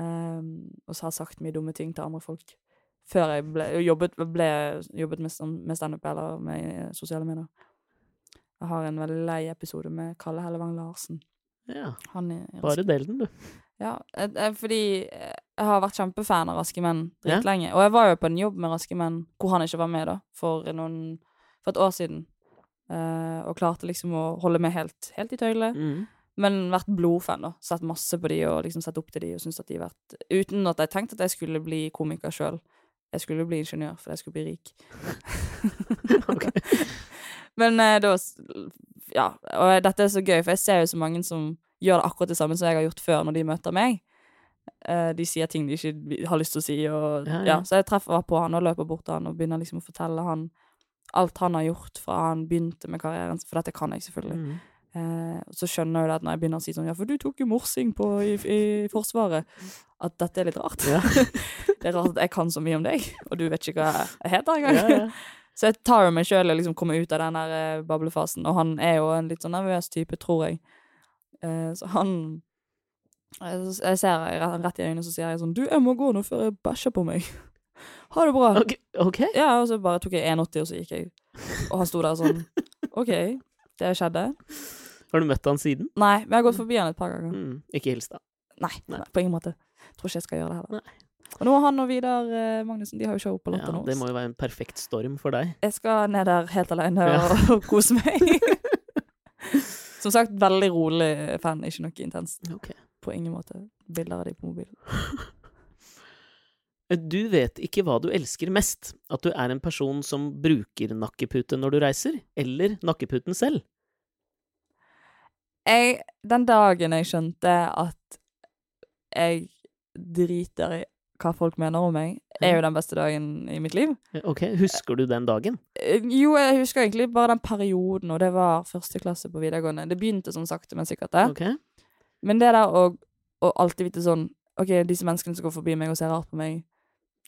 Um, og så har jeg sagt mye dumme ting til andre folk. Før jeg ble, jobbet, ble, jobbet med, med standup eller med eh, sosiale medier. Jeg har en veldig lei episode med Kalle Hellevang Larsen. ja. Han Bare del den, du. Ja, fordi eh, jeg har vært kjempefan av Raske menn Ja. dritlenge. Og jeg var jo på en jobb med Raske menn hvor han ikke var med, da, for, noen, for et år siden. Uh, og klarte liksom å holde med helt, helt i tøylet. Mhm. Men vært blodfan, da. Sett masse på de og liksom sett opp til de og syntes at de vært Uten at jeg tenkte at jeg skulle bli komiker sjøl. Jeg skulle bli ingeniør for jeg skulle bli rik. [LAUGHS] Ok. [LAUGHS] Men eh, da Ja. Og dette er så gøy, for jeg ser jo så mange som gjør det akkurat det samme som jeg har gjort før når de møter meg. Eh, de sier ting de ikke har lyst til å si, og Ja, ja, ja. Så jeg treffer på han og løper bort til han og begynner liksom å fortelle han alt han har gjort fra han begynte med karrieren, for dette kan jeg selvfølgelig. Mhm. Eh, så skjønner jeg det at når jeg begynner å si sånn Ja, for du tok jo morsing på i, i Forsvaret. At dette er litt rart. Ja. [LAUGHS] det er rart at jeg kan så mye om deg, og du vet ikke hva jeg heter engang. Ja, ja. [LAUGHS] Så jeg tar jo meg sjøl og liksom kommer ut av den der eh, bablefasen, og han er jo en litt sånn nervøs type, tror jeg. Eh, så han jeg, jeg ser han rett i øynene, så sier jeg sånn Du, jeg må gå nå før jeg bæsjer på meg. [LAUGHS] Ha det bra. Ok. Okay. Ja, og så bare tok jeg 1,80, og så gikk jeg. Og han sto der sånn OK, det skjedde. Har du møtt han siden? Nei, jeg har gått forbi han et par ganger. Mm. Ikke hils, da. Nei, Nei. på ingen måte. Tror ikke jeg skal gjøre det heller. Nei. Og nå har han og Vidar eh, Magnussen De har jo show på Latter Ja, nå. det må jo være en perfekt storm for deg. Jeg skal ned der helt alene Ja. og, og kose meg. [LAUGHS] Som sagt, veldig rolig fan, ikke noe intenst. Okay. På ingen måte. Bilder av de på mobilen. [LAUGHS] Du vet ikke hva du elsker mest. At du er en person som bruker nakkepute når du reiser, eller nakkeputen selv. Jeg, den dagen jeg skjønte at jeg driter i hva folk mener om meg, er jo den beste dagen i mitt liv. Ok, husker du den dagen? Eh, Jo, jeg husker egentlig bare den perioden, og det var første klasse på videregående. Det begynte sånn sakte, men sikkert det. Ok. Men det der å, å alltid vite sånn OK, disse menneskene som går forbi meg og ser rart på meg,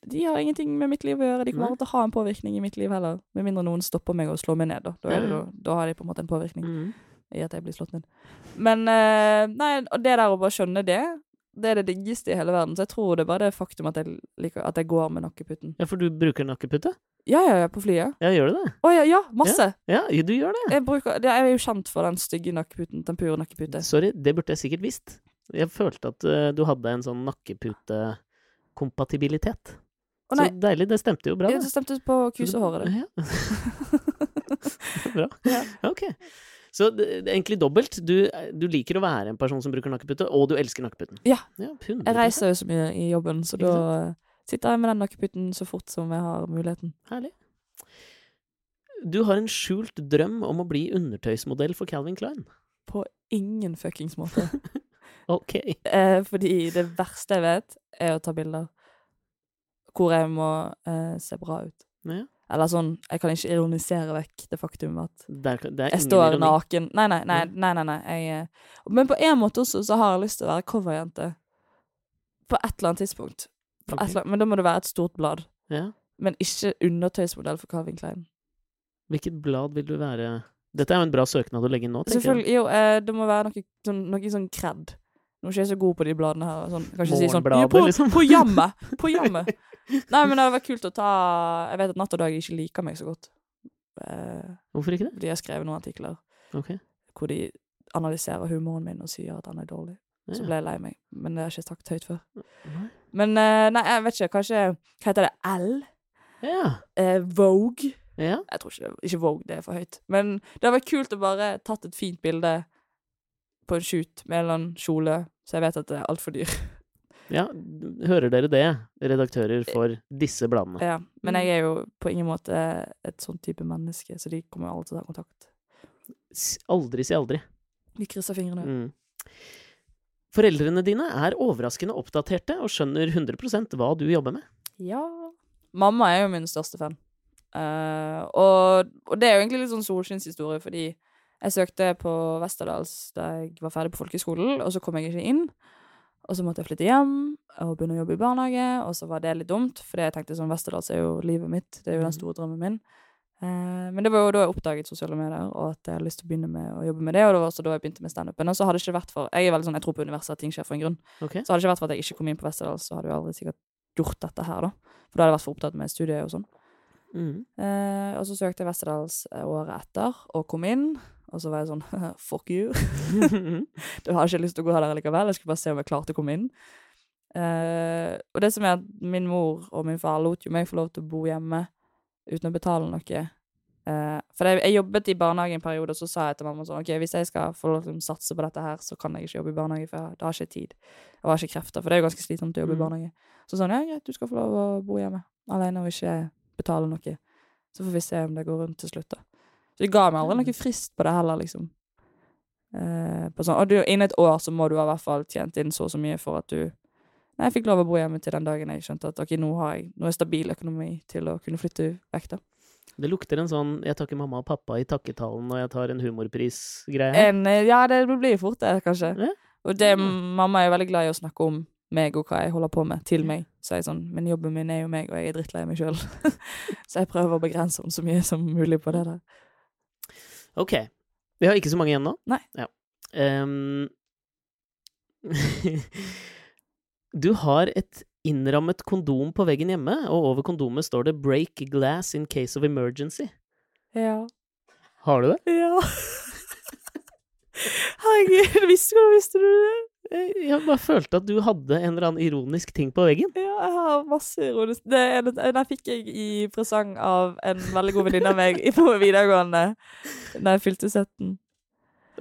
de har ingenting med mitt liv å gjøre. De kommer Nei. til å ha en påvirkning i mitt liv heller. Med mindre noen stopper meg og slår meg ned, da. Da, det, da, da har de på en måte en påvirkning Mm. I at jeg blir slått ned. Men uh, Nei, og det der å bare skjønne det, det er det diggeste i hele verden. Så jeg tror det er bare det faktum at jeg, liker, at jeg går med nakkeputten. Ja, for du bruker nakkepute? Ja, ja, ja, på flyet. Ja, gjør du det? Å ja, ja, masse! Ja, du gjør det. Jeg, bruker, jeg er jo kjent for den stygge nakkeputen. Den pure nakkepute. Sorry, det burde jeg sikkert visst. Jeg følte at uh, du hadde en sånn nakkeputekompatibilitet. Å Så deilig, det stemte jo bra. ja, det. stemte på kusehåret, det. Ja. [LAUGHS] [LAUGHS] bra. Ok. Så det, det er egentlig dobbelt. Du, du liker å være en person som bruker nakkepute, og du elsker nakkeputen. Ja. 100%. Jeg reiser jo så mye i jobben, så da sitter jeg med den nakkeputen så fort som jeg har muligheten. Herlig. Du har en skjult drøm om å bli undertøysmodell for Calvin Klein. På ingen fuckings måte. [LAUGHS] Ok. eh, fordi det verste jeg vet, er å ta bilder hvor jeg må eh, se bra ut. Ja. Eller sånn, jeg kan ikke ironisere vekk det faktum at Det er, det er jeg står ironi. naken. Nei, nei, nei. nei, nei, nei. Jeg, eh, men på en måte også så har jeg lyst til å være coverjente. På et eller annet tidspunkt. Okay. Eller annet, men da må det være et stort blad. Ja. Men ikke undertøysmodell for Calvin Klein. Hvilket blad vil du være Dette er jo en bra søknad å legge inn nå, tenker jeg. Selvfølgelig, jo, eh, det må være noe sånn, noe sånn kred. Nå er ikke jeg så god på de bladene her. Sånn, jeg si sånn på, liksom.» på jammet! [LAUGHS] På jammet! Nei, men det hadde vært kult å ta Jeg vet at Natt og Dag ikke liker meg så godt. Eh, Hvorfor ikke det? de har skrevet noen artikler Ok. hvor de analyserer humoren min og sier at han er dårlig. Så Ja. ble jeg lei meg. Men det har jeg ikke sagt høyt før. Nei. Men eh, nei, jeg vet ikke. Kanskje Hva heter det? L? Ja. Eh, Vogue? ja. Jeg tror ikke, det- ikke Vogue, det er for høyt. Men det hadde vært kult å bare tatt et fint bilde på en shoot med en eller annen kjole, så jeg vet at det er altfor dyr. [LAUGHS] Ja, hører dere det, redaktører for disse bladene? Ja, men jeg er jo på ingen måte et sånn type menneske, så de kommer jo aldri til å ta kontakt. Aldri si aldri. Vi krysser fingrene. Mm. Foreldrene dine er overraskende oppdaterte og skjønner 100% hva du jobber med. Ja. Mamma er jo min største fan. Uh, og, og det er jo egentlig litt sånn solskinnshistorie, fordi jeg søkte på Westerdals da jeg var ferdig på folkehøyskolen, og så kom jeg ikke inn. Og så måtte jeg flytte hjem og begynne å jobbe i barnehage, og så var det litt dumt, for jeg tenkte sånn Westerdals er jo livet mitt, det er jo den store drømmen min. Eh, men det var jo da jeg oppdaget sosiale medier, og at jeg hadde lyst til å begynne med å jobbe med det, og det var også da jeg begynte med standupen. Og så hadde det ikke vært for Jeg er veldig sånn, jeg tror på universet, at ting skjer for en grunn. Okay. Så hadde det ikke vært for at jeg ikke kom inn på Westerdals, så hadde jeg aldri sikkert gjort dette her, da. For da hadde jeg vært for opptatt med studiet og sånn. Mm. Eh, og så søkte jeg Westerdals eh, året etter, og kom inn. Og så var jeg sånn [LAUGHS] Fuck you. [LAUGHS] [LAUGHS] Du har ikke lyst til å gå her likevel. Jeg skulle bare se om jeg klarte å komme inn. Uh, og det som er at min mor og min far lot jo meg få lov til å bo hjemme uten å betale noe. Uh, for jeg, jeg jobbet i barnehage en periode, og så sa jeg til mamma sånn OK, hvis jeg skal få lov til å satse på dette her, så kan jeg ikke jobbe i barnehage, for jeg, da har jeg ikke tid. Og har ikke krefter, for det er jo ganske slitsomt å jobbe Mm. i barnehage. Så sa hun ja, greit, du skal få lov å bo hjemme alene og ikke betale noe. Så får vi se om det går rundt til slutt, da. Så de ga meg aldri noen frist på det heller, liksom. Eh, på sånn, og du, innen et år så må du ha i hvert fall tjent inn så og så mye for at du Nei, jeg fikk lov å bo hjemme til den dagen jeg skjønte at ok, nå har jeg nå er jeg stabil økonomi til å kunne flytte vekk, da. Det lukter en sånn 'jeg takker mamma og pappa i takketalen når jeg tar en humorpris'-greie eh, ja, det blir fort det, kanskje. Ja. Og det, mamma er veldig glad i å snakke om meg og hva jeg holder på med, til meg. Så jeg er sånn, men jobben min er jo meg, og jeg er drittlei meg sjøl. [LAUGHS] så jeg prøver å begrense henne så mye som mulig på det der. Ok. Vi har ikke så mange igjen nå. Nei. Ja. Um, [LAUGHS] du har et innrammet kondom på veggen hjemme, og over kondomet står det 'break glass in case of emergency'. Ja. Har du det? Ja. [LAUGHS] Herregud, visste du, visste du det? Jeg jeg bare følte at du hadde en eller annen ironisk ting på veggen. Ja, jeg har masse ironisk det, Den fikk jeg i presang av en veldig god venninne av meg på videregående da jeg fylte 17.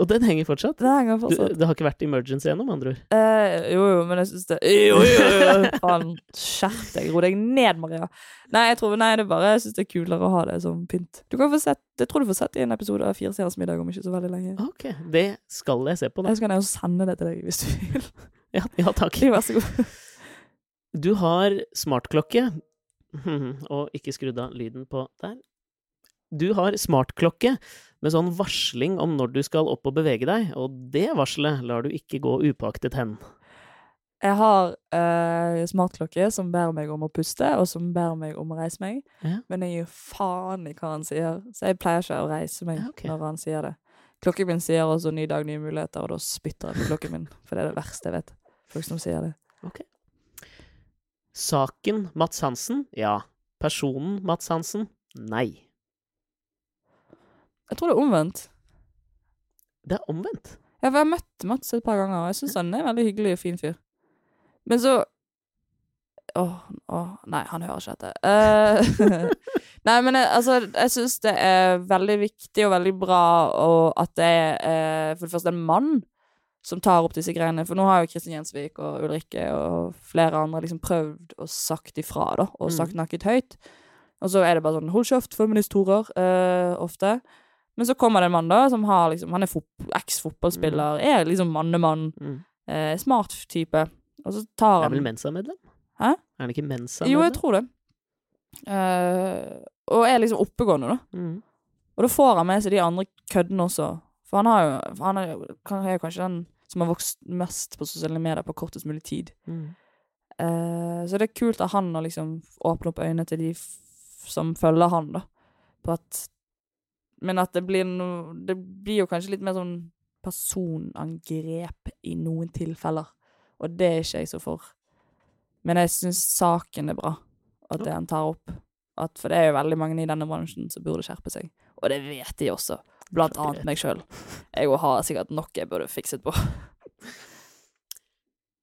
Og den henger fortsatt? Den henger Du, fortsatt. det har ikke vært emergency ennå, med andre ord? Eh, jo, jo, men jeg syns det Jo, jo, jo! Faen, skjerp deg. Ro deg ned, Maria. Nei, jeg tror, nei, det er bare Jeg syns det er kulere å ha det som pynt. Du kan få sett Jeg tror du får sett i en episode av Fire stjerners middag om ikke så veldig lenge. Ok, det skal jeg se på, da. Jeg skal ned og sende det til deg hvis du vil. Ja, ja takk. Vær så god. Du har smartklokke Og ikke skrudd av lyden på der. Du har smartklokke med sånn varsling om når du skal opp og bevege deg, og det varselet lar du ikke gå upåaktet hen. Jeg har eh, smartklokke som ber meg om å puste, og som ber meg om å reise meg. Ja. Men jeg gir faen i hva han sier, så jeg pleier ikke å reise meg Ja, okay. når han sier det. Klokken min sier også 'ny dag, nye muligheter', og da spytter jeg på klokken min. For det er det verste jeg vet. Folk som sier det. Saken Mats Hansen? Ja. Personen Mats Hansen? Nei. Jeg tror det er omvendt. Det er omvendt. Ja, for jeg har møtt Mats et par ganger, og jeg syns han er en veldig hyggelig og fin fyr. Men så Åh, åh Nei, han hører ikke dette. Uh, [LAUGHS] nei, men jeg, altså, jeg syns det er veldig viktig og veldig bra og at det er eh, for det første en mann som tar opp disse greiene. For nå har jo Kristin Gjensvik og Ulrikke og flere andre liksom prøvd og sagt ifra, da, og Mm. sagt nakket høyt. Og så er det bare sånn 'hold kjeft, feminist-horer', eh, ofte. Men så kommer det en mann, da, som har liksom Han er eks-fotballspiller, er liksom mannemann, Mm. eh, smart type. Og så tar han Er han vel Mensa-medlem? Hæ? Er han ikke Mensa-medlem? Jo, jeg tror det. Uh, og er liksom oppegående, da. Mm. Og da får han med seg de andre køddene også. For han har jo han er, kan- er kanskje den som har vokst mest på sosiale medier på kortest mulig tid. Mm. Uh, så det er kult av han å liksom åpne opp øynene til de som følger han, da. På at Men at det blir noe Det blir jo kanskje litt mer sånn personangrep i noen tilfeller. Og det er ikke jeg så for. Men jeg syns saken er bra, at det han tar opp. At, for det er jo veldig mange i denne bransjen som burde skjerpe seg. Og det vet de også. Blant annet meg sjøl. Jeg har sikkert nok jeg burde fikset på. [LAUGHS]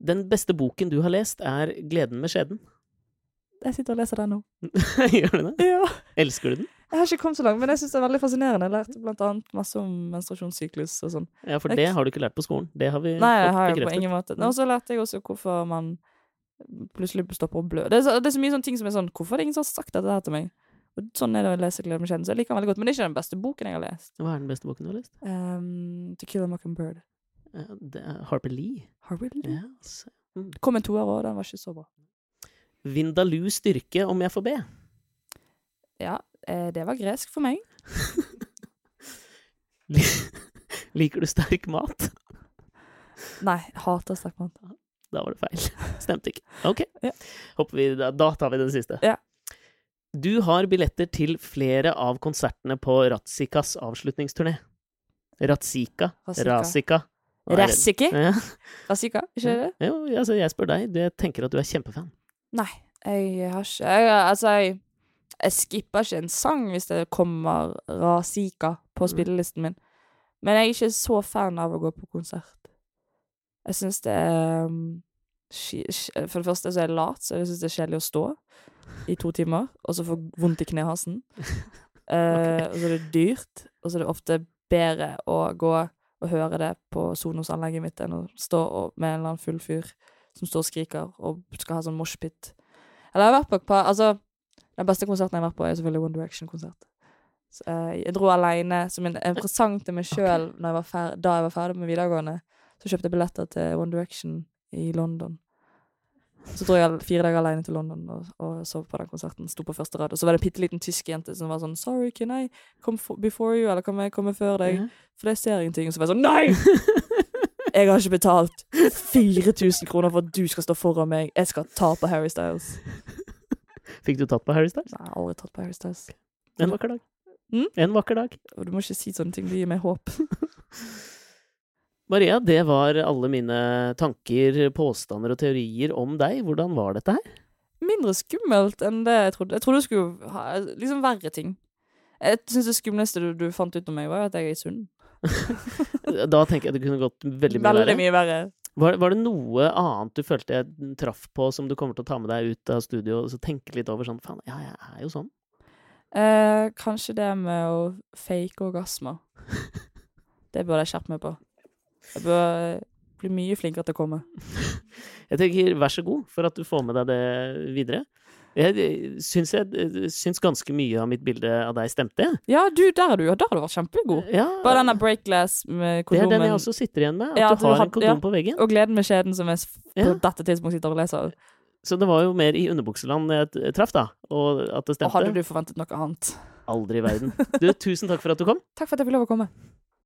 Den beste boken du har lest, er 'Gleden med skjeden'. Jeg sitter og leser den nå. [LAUGHS] Gjør du det? Ja. Elsker du den? Jeg har ikke kommet så langt, men jeg syns det er veldig fascinerende. Jeg lærte blant annet masse om menstruasjonssyklus og sånn. Ja, for det har du ikke lært på skolen. Det har vi Nei, jeg har bekreftet. på ingen måte Mm. Og så lærte jeg også hvorfor man plutselig stopper å blø. Det er, så, det er så mye sånne ting som er sånn Hvorfor er det ingen som har sagt dette her til meg? Og sånn er det å lese Glede med. Så jeg liker den veldig godt. Men det er ikke den beste boken jeg har lest. Hva er den beste boken du har lest? Um, to Kill a Mockingbird. Uh, er Harper Lee. Harper Lee. Altså. Mm. Det kom en toer òg, den var ikke så bra. Vindaloo styrke, om jeg får be. Ja, eh, det var gresk for meg. [LAUGHS] Liker du sterk mat? Nei, hater sterk mat. Da var det feil. Stemte ikke. Ok. [LAUGHS] Ja. Vi, da, da tar vi den siste. Ja. Du har billetter til flere av konsertene på Ratsikas avslutningsturné. Ratsika. Rasika. Rassiki? Ja. Rassika, ikke det? Jo, altså, jeg spør deg. Jeg tenker at du er kjempefan. Nei, jeg har ikke jeg, Altså, jeg, jeg skipper ikke en sang hvis det kommer Rasika på Mm. spillelisten min. Men jeg er ikke så fan av å gå på konsert. Jeg syns det er um, For det første så er jeg lat, så jeg syns det er kjedelig å stå i to timer, og så få vondt i knehasen. [LAUGHS] Eh, og så er det dyrt, og så er det ofte bedre å gå og høre det på Sonos-anlegget mitt enn å stå med en eller annen full fyr som står og skriker og skal ha sånn moshpit. Eller jeg har vært på et par Altså, den beste konserten jeg har vært på, er selvfølgelig One Direction-konsert. Eh, jeg dro aleine som en, en presang til meg sjøl da jeg var ferdig med videregående. Så kjøpte jeg billetter til One Direction i London. Så dro jeg fire dager alene til London og, og sov på den konserten. Sto på første rad. Og så var det en bitte liten tysk jente som var sånn 'Sorry, can I come before you?' Eller 'Kan jeg komme før deg?' For jeg ser ingenting. Og så var jeg sånn Nei! [LAUGHS] Jeg har ikke betalt 4000 kroner for at du skal stå foran meg. Jeg skal ta på Harry Styles. Fikk du tatt på Harry Styles? Nei, aldri tatt på Harry Styles. En vakker dag. Mm? En vakker dag. Og du må ikke si sånne ting. Det gir meg håp. [LAUGHS] Maria, det var alle mine tanker, påstander og teorier om deg. Hvordan var dette her? Mindre skummelt enn det jeg trodde. Jeg trodde det skulle ha liksom verre ting. Jeg syns det skumleste du, du fant ut om meg, var at jeg er sunn. Da tenker jeg det kunne gått veldig mye Veldig mye verre. Var, var det noe annet du følte jeg traff på som du kommer til å ta med deg ut av studio og tenke litt over sånn Faen, ja, jeg er jo sånn. Eh, kanskje det med å fake orgasmer. [LAUGHS] Det burde jeg skjerpe meg på. Jeg bør bli mye flinkere til å komme. Jeg tenker vær så god for at du får med deg det videre. Jeg syns, jeg syns ganske mye av mitt bilde av deg stemte. Ja, du, der er du. Der har du vært kjempegod. Ja, Bare denne breakglass med det er den jeg også sitter igjen med. At Ja, du har en kondom ja. på veggen. Og gleden med skjeden som jeg på dette tidspunktet sitter og leser. Så det var jo mer i underbukseland jeg traff, da. Og at det stemte. Og hadde du forventet noe annet? Aldri i verden. Du, tusen takk for at du kom. Takk for at jeg fikk lov å komme.